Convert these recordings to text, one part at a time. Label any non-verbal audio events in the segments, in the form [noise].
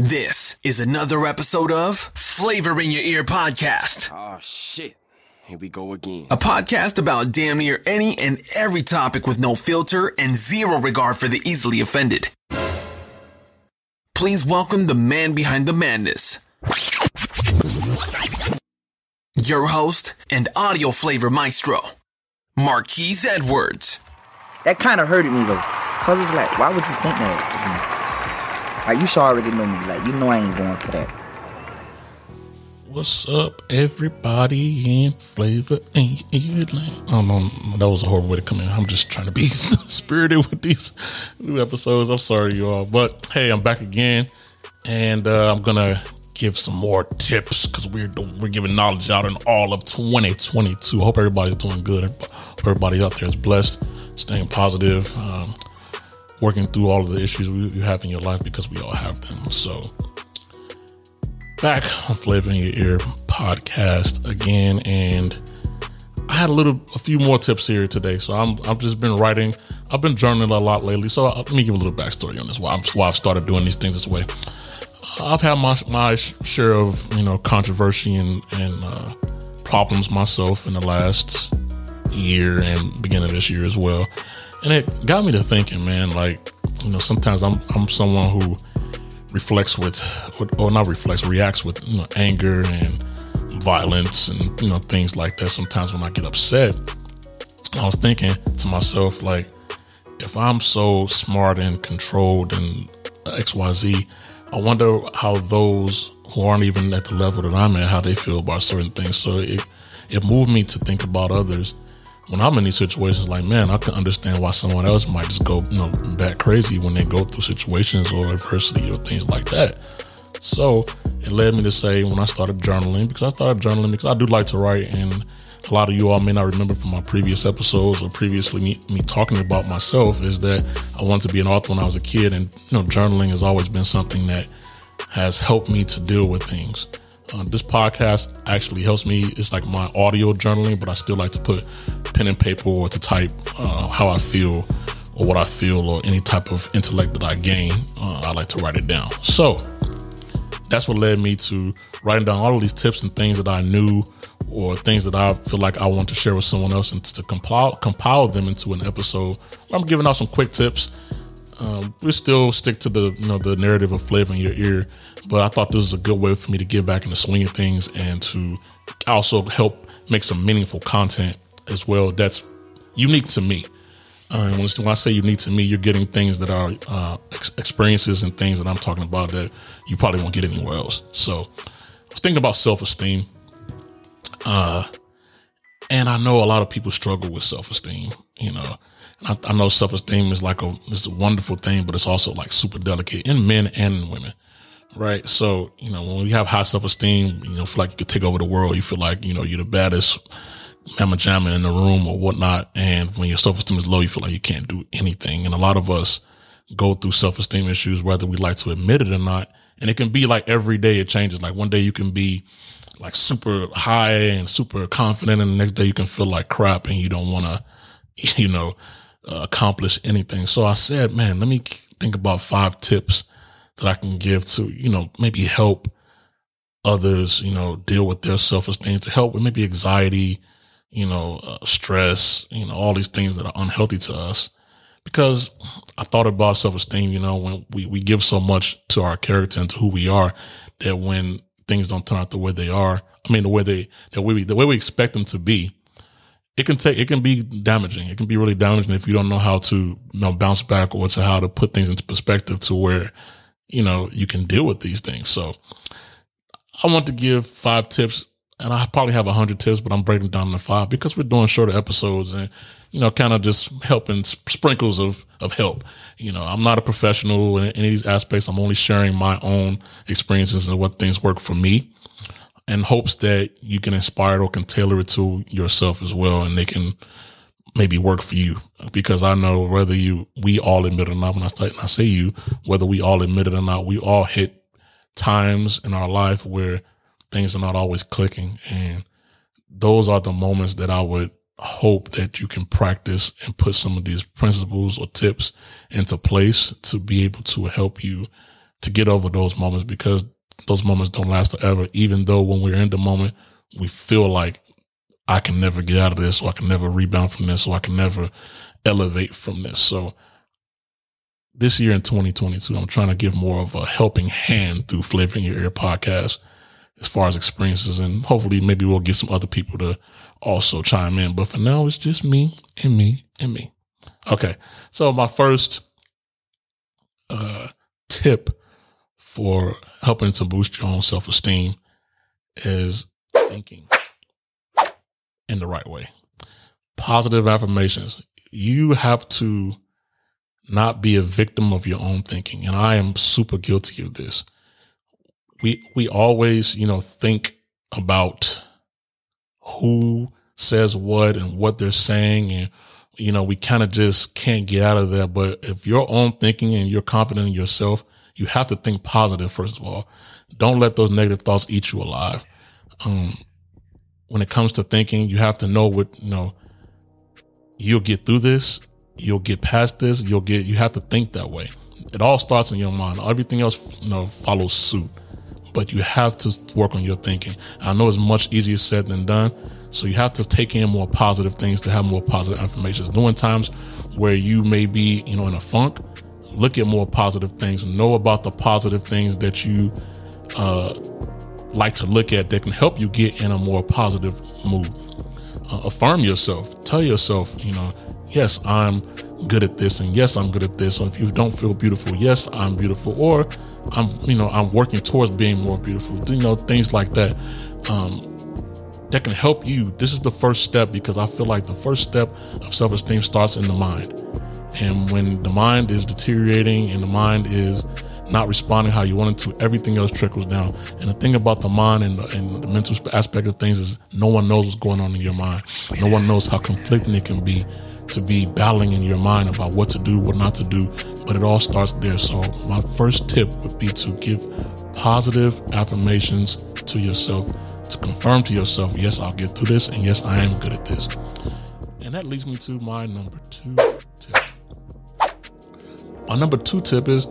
This is another episode of Flavor in Your Ear podcast, Oh shit. Here we go again. a podcast about damn near any and every topic with no filter and zero regard for the easily offended. Please welcome the man behind the madness. Your host and audio flavor maestro, Marquise Edwards. That kind of hurted me though, cause it's like, why would you think that? Like you should already know me. Like you know I ain't going for that. What's up, everybody in flavor and Earland? Oh no, that was a horrible way to come in. I'm just trying to be [laughs] spirited with these new episodes. I'm sorry, you all, but hey, I'm back again, and uh, I'm gonna give some more tips because we're we're giving knowledge out in all of 2022. Hope everybody's doing good. Hope everybody out there is blessed, staying positive, um, working through all of the issues you have in your life because we all have them. So back on Flavor in Your Ear podcast again, and I had a little, a few more tips here today. So I'm, I've just been writing. I've been journaling a lot lately. So let me give a little backstory on this. Why why I've started doing these things this way. I've had my my share of you know controversy and and uh, problems myself in the last year and beginning of this year as well, and it got me to thinking, man. Like you know, sometimes I'm I'm someone who reflects with, or, not reflects, reacts with you know, anger and violence and you know things like that. Sometimes when I get upset, I was thinking to myself like, if I'm so smart and controlled and X Y Z, I wonder how those who aren't even at the level that I'm at, how they feel about certain things. So it it moved me to think about others when I'm in these situations, like, man, I can understand why someone else might just go, you know, back crazy when they go through situations or adversity or things like that. So it led me to say when I started journaling, because I started journaling because I do like to write, and a lot of you all may not remember from my previous episodes or previously me, me talking about myself, is that I wanted to be an author when I was a kid, and you know, journaling has always been something that has helped me to deal with things. Uh, this podcast actually helps me. It's like my audio journaling, but I still like to put pen and paper or to type uh, how I feel or what I feel or any type of intellect that I gain. Uh, I like to write it down. So that's what led me to writing down all of these tips and things that I knew or things that I feel like I want to share with someone else and to compile compile them into an episode. I'm giving out some quick tips um, we still stick to the you know the narrative of flavor in your ear, but I thought this was a good way for me to get back in the swing of things and to also help make some meaningful content as well. That's unique to me. Uh, when, when I say unique to me, you're getting things that are uh, ex- experiences and things that I'm talking about that you probably won't get anywhere else. So I was thinking about self esteem. Uh, and I know a lot of people struggle with self esteem, you know. I, I know self esteem is like a is a wonderful thing, but it's also like super delicate in men and in women, right? So you know when we have high self esteem, you know, feel like you could take over the world. You feel like you know you're the baddest mamma jamma in the room or whatnot. And when your self esteem is low, you feel like you can't do anything. And a lot of us go through self esteem issues, whether we like to admit it or not. And it can be like every day it changes. Like one day you can be like super high and super confident, and the next day you can feel like crap and you don't want to, [laughs] you know, uh, accomplish anything. So I said, man, let me think about five tips that I can give to, you know, maybe help others, you know, deal with their self esteem, to help with maybe anxiety, you know, uh, stress, you know, all these things that are unhealthy to us. Because I thought about self esteem, you know, when we, we give so much to our character and to who we are that when things don't turn out the way they are, I mean, the way they, the way we, the way we expect them to be, it can take, it can be damaging. It can be really damaging if you don't know how to, you know, bounce back or to how to put things into perspective to where, you know, you can deal with these things. So I want to give five tips and I probably have a hundred tips, but I'm breaking down to five because we're doing shorter episodes and, you know, kind of just helping sprinkles of, of help. You know, I'm not a professional in any of these aspects. I'm only sharing my own experiences and what things work for me in hopes that you can inspire it or can tailor it to yourself as well. And they can maybe work for you because I know whether you, we all admit it or not, when I say, I say you, whether we all admit it or not, we all hit times in our life where things are not always clicking. And those are the moments that I would hope that you can practice and put some of these principles or tips into place to be able to help you to get over those moments because those moments don't last forever. Even though when we're in the moment, we feel like I can never get out of this or I can never rebound from this or I can never elevate from this. So this year in 2022, I'm trying to give more of a helping hand through Flavor in Your Ear podcast as far as experiences. And hopefully maybe we'll get some other people to also chime in. But for now, it's just me and me and me. Okay. So my first uh, tip for helping to boost your own self esteem is thinking in the right way. Positive affirmations. You have to not be a victim of your own thinking. And I am super guilty of this. We, we always, you know, think about who says what and what they're saying. And, you know, we kind of just can't get out of that. But if your own thinking and you're confident in yourself, you have to think positive, first of all. Don't let those negative thoughts eat you alive. Um, when it comes to thinking, you have to know what, you know, you'll get through this. You'll get past this. You'll get, you have to think that way. It all starts in your mind. Everything else, you know, follows suit, but you have to work on your thinking. I know it's much easier said than done. So you have to take in more positive things to have more positive affirmations. Knowing times where you may be, you know, in a funk, look at more positive things. Know about the positive things that you, uh, like to look at that can help you get in a more positive mood. Uh, affirm yourself. Tell yourself, you know, yes, I'm good at this, and yes, I'm good at this. And if you don't feel beautiful, yes, I'm beautiful, or I'm, you know, I'm working towards being more beautiful. You know, things like that. Um, that can help you. This is the first step because I feel like the first step of self esteem starts in the mind. And when the mind is deteriorating and the mind is not responding how you want it to, everything else trickles down. And the thing about the mind and the, and the mental aspect of things is no one knows what's going on in your mind. No one knows how conflicting it can be to be battling in your mind about what to do, what not to do. But it all starts there. So my first tip would be to give positive affirmations to yourself to confirm to yourself, yes, I'll get through this, and yes, I am good at this. And that leads me to my number two. My number two tip is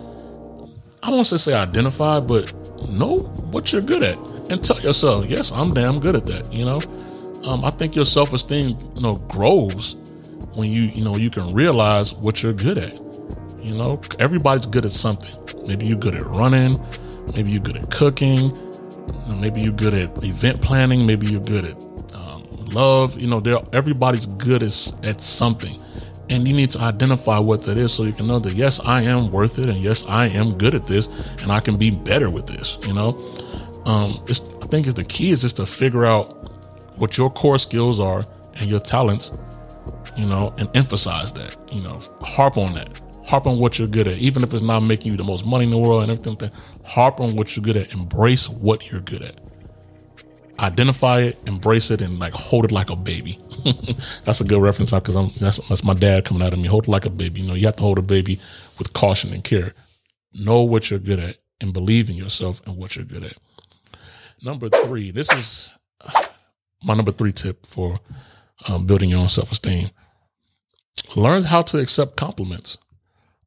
I don't want to say identify, but know what you're good at and tell yourself, yes, I'm damn good at that. You know, um, I think your self esteem, you know, grows when you, you know, you can realize what you're good at. You know, everybody's good at something. Maybe you're good at running. Maybe you're good at cooking. Maybe you're good at event planning. Maybe you're good at um, love. You know, everybody's good at, at something. And you need to identify what that is so you can know that, yes, I am worth it. And yes, I am good at this and I can be better with this. You know, um, it's, I think it's the key is just to figure out what your core skills are and your talents, you know, and emphasize that, you know, harp on that. Harp on what you're good at, even if it's not making you the most money in the world and everything. Harp on what you're good at. Embrace what you're good at identify it, embrace it, and like hold it like a baby. [laughs] that's a good reference because I'm that's, that's my dad coming out of me. Hold it like a baby. You know, you have to hold a baby with caution and care. Know what you're good at and believe in yourself and what you're good at. Number three, this is my number three tip for um, building your own self esteem. Learn how to accept compliments.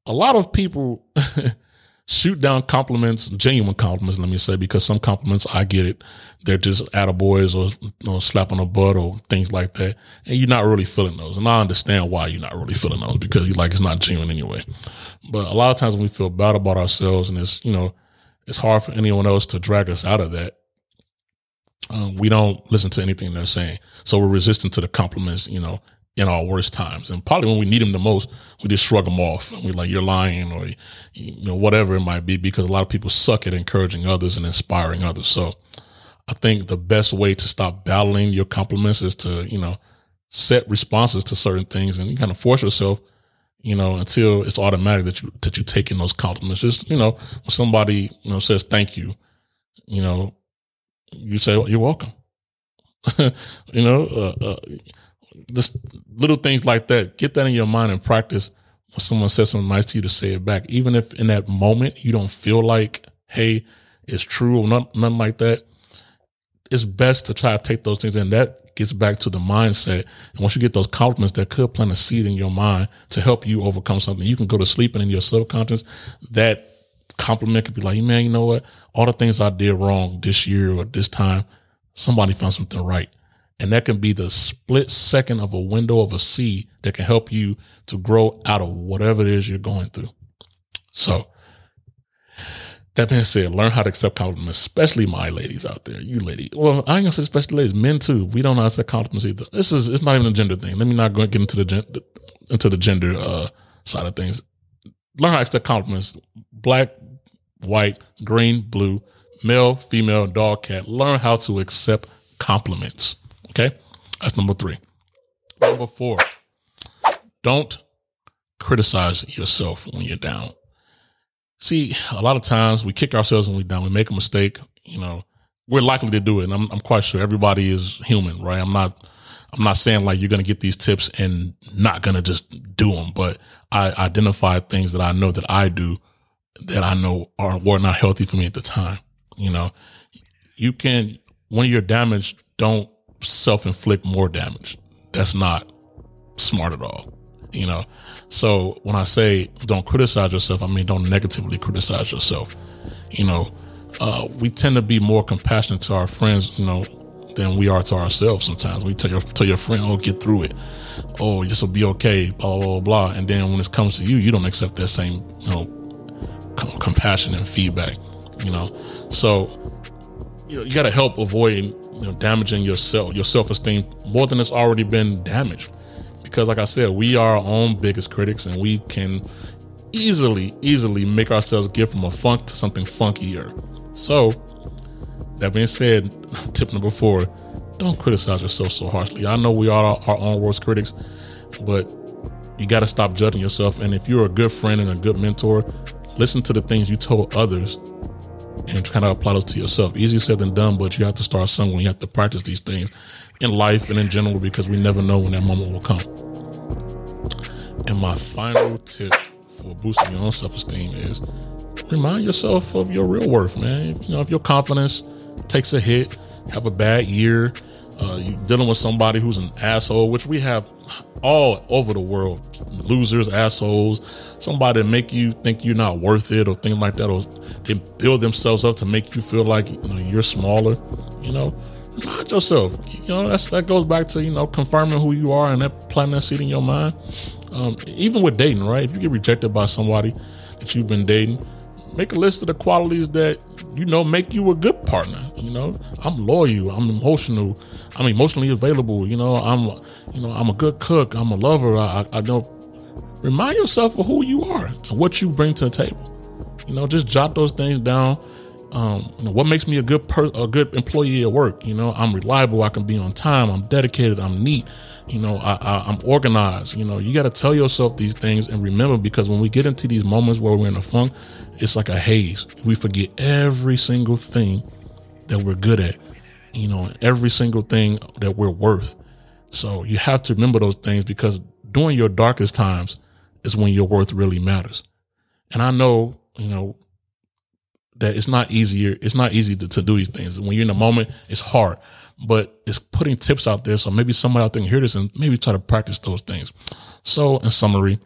A lot of people [laughs] shoot down compliments, genuine compliments, let me say, because some compliments I get it. They're just attaboys or you know, slap on the butt or things like that. And you're not really feeling those. And I understand why you're not really feeling those because you like it's not genuine anyway. But a lot of times when we feel bad about ourselves and it's, you know, it's hard for anyone else to drag us out of that. Um, we don't listen to anything they're saying. So we're resistant to the compliments, you know, in our worst times. And probably when we need them the most, we just shrug them off and we're like, you're lying or, you know, whatever it might be, because a lot of people suck at encouraging others and inspiring others. So I think the best way to stop battling your compliments is to, you know, set responses to certain things and you kind of force yourself, you know, until it's automatic that you, that you take in those compliments. Just, you know, when somebody, you know, says thank you, you know, you say, well, you're welcome. [laughs] you know, uh, uh, just little things like that. Get that in your mind and practice when someone says something nice to you to say it back. Even if in that moment you don't feel like, hey, it's true or not, nothing like that. It's best to try to take those things and that gets back to the mindset. And once you get those compliments that could plant a seed in your mind to help you overcome something, you can go to sleep and in your subconscious, that compliment could be like, man, you know what? All the things I did wrong this year or this time, somebody found something right. And that can be the split second of a window of a that can help you to grow out of whatever it is you're going through. So that being said, learn how to accept compliments, especially my ladies out there. You lady. Well, I ain't gonna say especially ladies, men too. We don't accept compliments either. This is it's not even a gender thing. Let me not go get into the into the gender uh, side of things. Learn how to accept compliments. Black, white, green, blue, male, female, dog, cat. Learn how to accept compliments. Okay. That's number three. Number four, don't criticize yourself when you're down. See, a lot of times we kick ourselves when we're down. We make a mistake, you know, we're likely to do it. And I'm, I'm quite sure everybody is human, right? I'm not, I'm not saying like you're going to get these tips and not going to just do them, but I identify things that I know that I do that I know are were not healthy for me at the time. You know, you can when you're damaged, don't self inflict more damage. That's not smart at all. You know, so when I say don't criticize yourself, I mean don't negatively criticize yourself. You know, uh, we tend to be more compassionate to our friends, you know, than we are to ourselves. Sometimes we tell your tell your friend, "Oh, get through it. Oh, this will be okay." Blah blah blah. blah. And then when it comes to you, you don't accept that same, you know, com- compassion and feedback. You know, so you know you got to help avoid you know damaging yourself, your self esteem more than it's already been damaged. Because, like I said, we are our own biggest critics, and we can easily, easily make ourselves get from a funk to something funkier. So, that being said, [laughs] tip number four: don't criticize yourself so harshly. I know we are our own worst critics, but you got to stop judging yourself. And if you're a good friend and a good mentor, listen to the things you told others and try to apply those to yourself. Easier said than done, but you have to start somewhere. You have to practice these things in life and in general because we never know when that moment will come. And my final tip for boosting your own self esteem is remind yourself of your real worth, man. You know, if your confidence takes a hit, have a bad year, uh, you're dealing with somebody who's an asshole, which we have all over the world losers, assholes, somebody that make you think you're not worth it or things like that, or they build themselves up to make you feel like you know you're smaller. You know, remind yourself. You know, that's that goes back to you know confirming who you are and that planting that seed in your mind. Um, even with dating, right? If you get rejected by somebody that you've been dating, make a list of the qualities that you know make you a good partner. You know, I'm loyal, I'm emotional, I'm emotionally available. You know, I'm you know I'm a good cook, I'm a lover. I, I, I know. Remind yourself of who you are and what you bring to the table. You know, just jot those things down. Um, what makes me a good per- a good employee at work? You know, I'm reliable. I can be on time. I'm dedicated. I'm neat. You know, I, I, I'm organized. You know, you got to tell yourself these things and remember because when we get into these moments where we're in a funk, it's like a haze. We forget every single thing that we're good at. You know, every single thing that we're worth. So you have to remember those things because during your darkest times is when your worth really matters. And I know, you know, that it's not easier. It's not easy to, to do these things. When you're in the moment, it's hard, but it's putting tips out there. So maybe somebody out there can hear this and maybe try to practice those things. So in summary,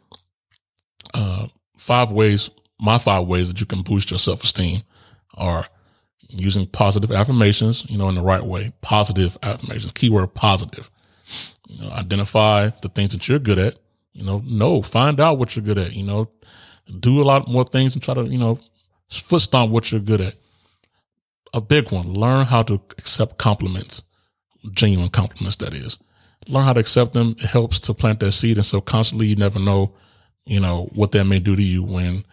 uh, five ways, my five ways that you can boost your self esteem are using positive affirmations, you know, in the right way. Positive affirmations, keyword positive. You know, identify the things that you're good at. You know, know, find out what you're good at. You know, do a lot more things and try to, you know, foot stomp what you're good at. A big one, learn how to accept compliments, genuine compliments, that is. Learn how to accept them. It helps to plant that seed. And so constantly you never know, you know, what that may do to you when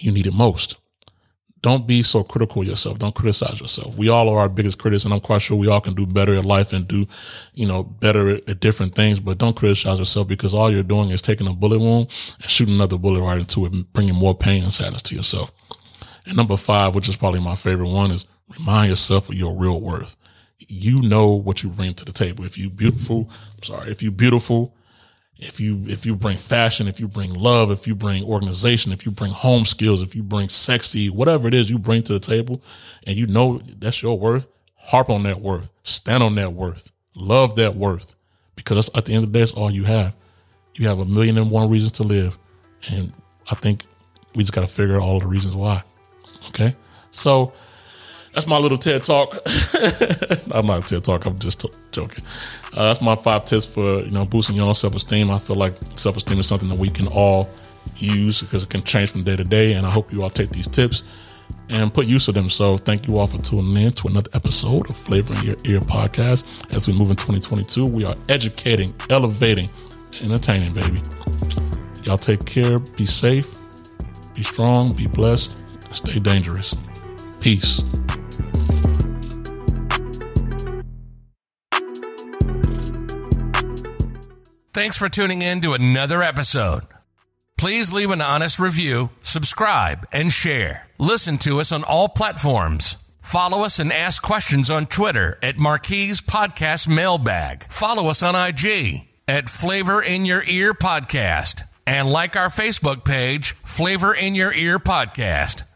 you need it most. Don't be so critical yourself. Don't criticize yourself. We all are our biggest critics, and I'm quite sure we all can do better in life and do, you know, better at different things. But don't criticize yourself because all you're doing is taking a bullet wound and shooting another bullet right into it, bringing more pain and sadness to yourself. And number five, which is probably my favorite one, is remind yourself of your real worth. You know what you bring to the table. If you beautiful, I'm sorry, if you beautiful, if you if you bring fashion, if you bring love, if you bring organization, if you bring home skills, if you bring sexy, whatever it is you bring to the table, and you know that's your worth, harp on that worth, stand on that worth, love that worth, because at the end of the day, that's all you have. You have a million and one reasons to live, and I think We just got to figure out all the reasons why. Okay. So that's my little TED talk. [laughs] I'm not a TED talk. I'm just t- joking. Uh, that's my five tips for you know boosting your own self esteem. I feel like self esteem is something that we can all use because it can change from day to day. And I hope you all take these tips and put use of them. So thank you all for tuning in to another episode of Flavor in Your Ear podcast. As we move in 2022, we are educating, elevating, entertaining, baby. Y'all take care. Be safe. Be strong. Be blessed. Stay dangerous. Peace. Thanks for tuning in to another episode. Please leave an honest review, subscribe, and share. Listen to us on all platforms. Follow us and ask questions on Twitter at Marquise Podcast Mailbag. Follow us on IG at Flavor in Your Ear Podcast. And like our Facebook page, Flavor in Your Ear Podcast.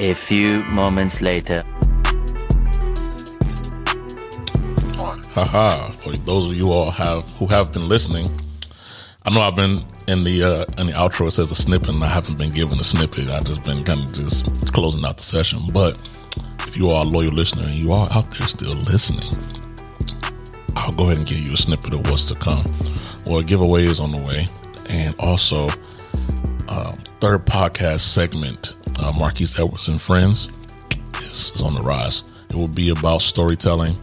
A few moments later. Haha! For those of you all have who have been listening, I know I've been in the uh, in the outro. It says a snippet, and I haven't been given a snippet. I've just been kind of just closing out the session. But if you are a loyal listener and you are out there still listening, I'll go ahead and give you a snippet of what's to come. Well, a giveaway is on the way, and also um, third podcast segment, uh, Marquise Edwards and Friends, is, is on the rise. It will be about storytelling,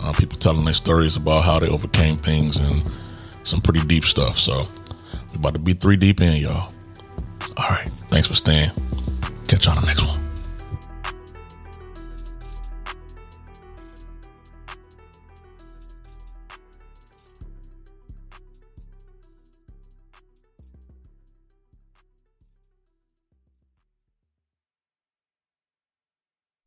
uh, people telling their stories about how they overcame things and some pretty deep stuff. So we're about to be three deep in, y'all. All right. Thanks for staying. Catch you on the next one.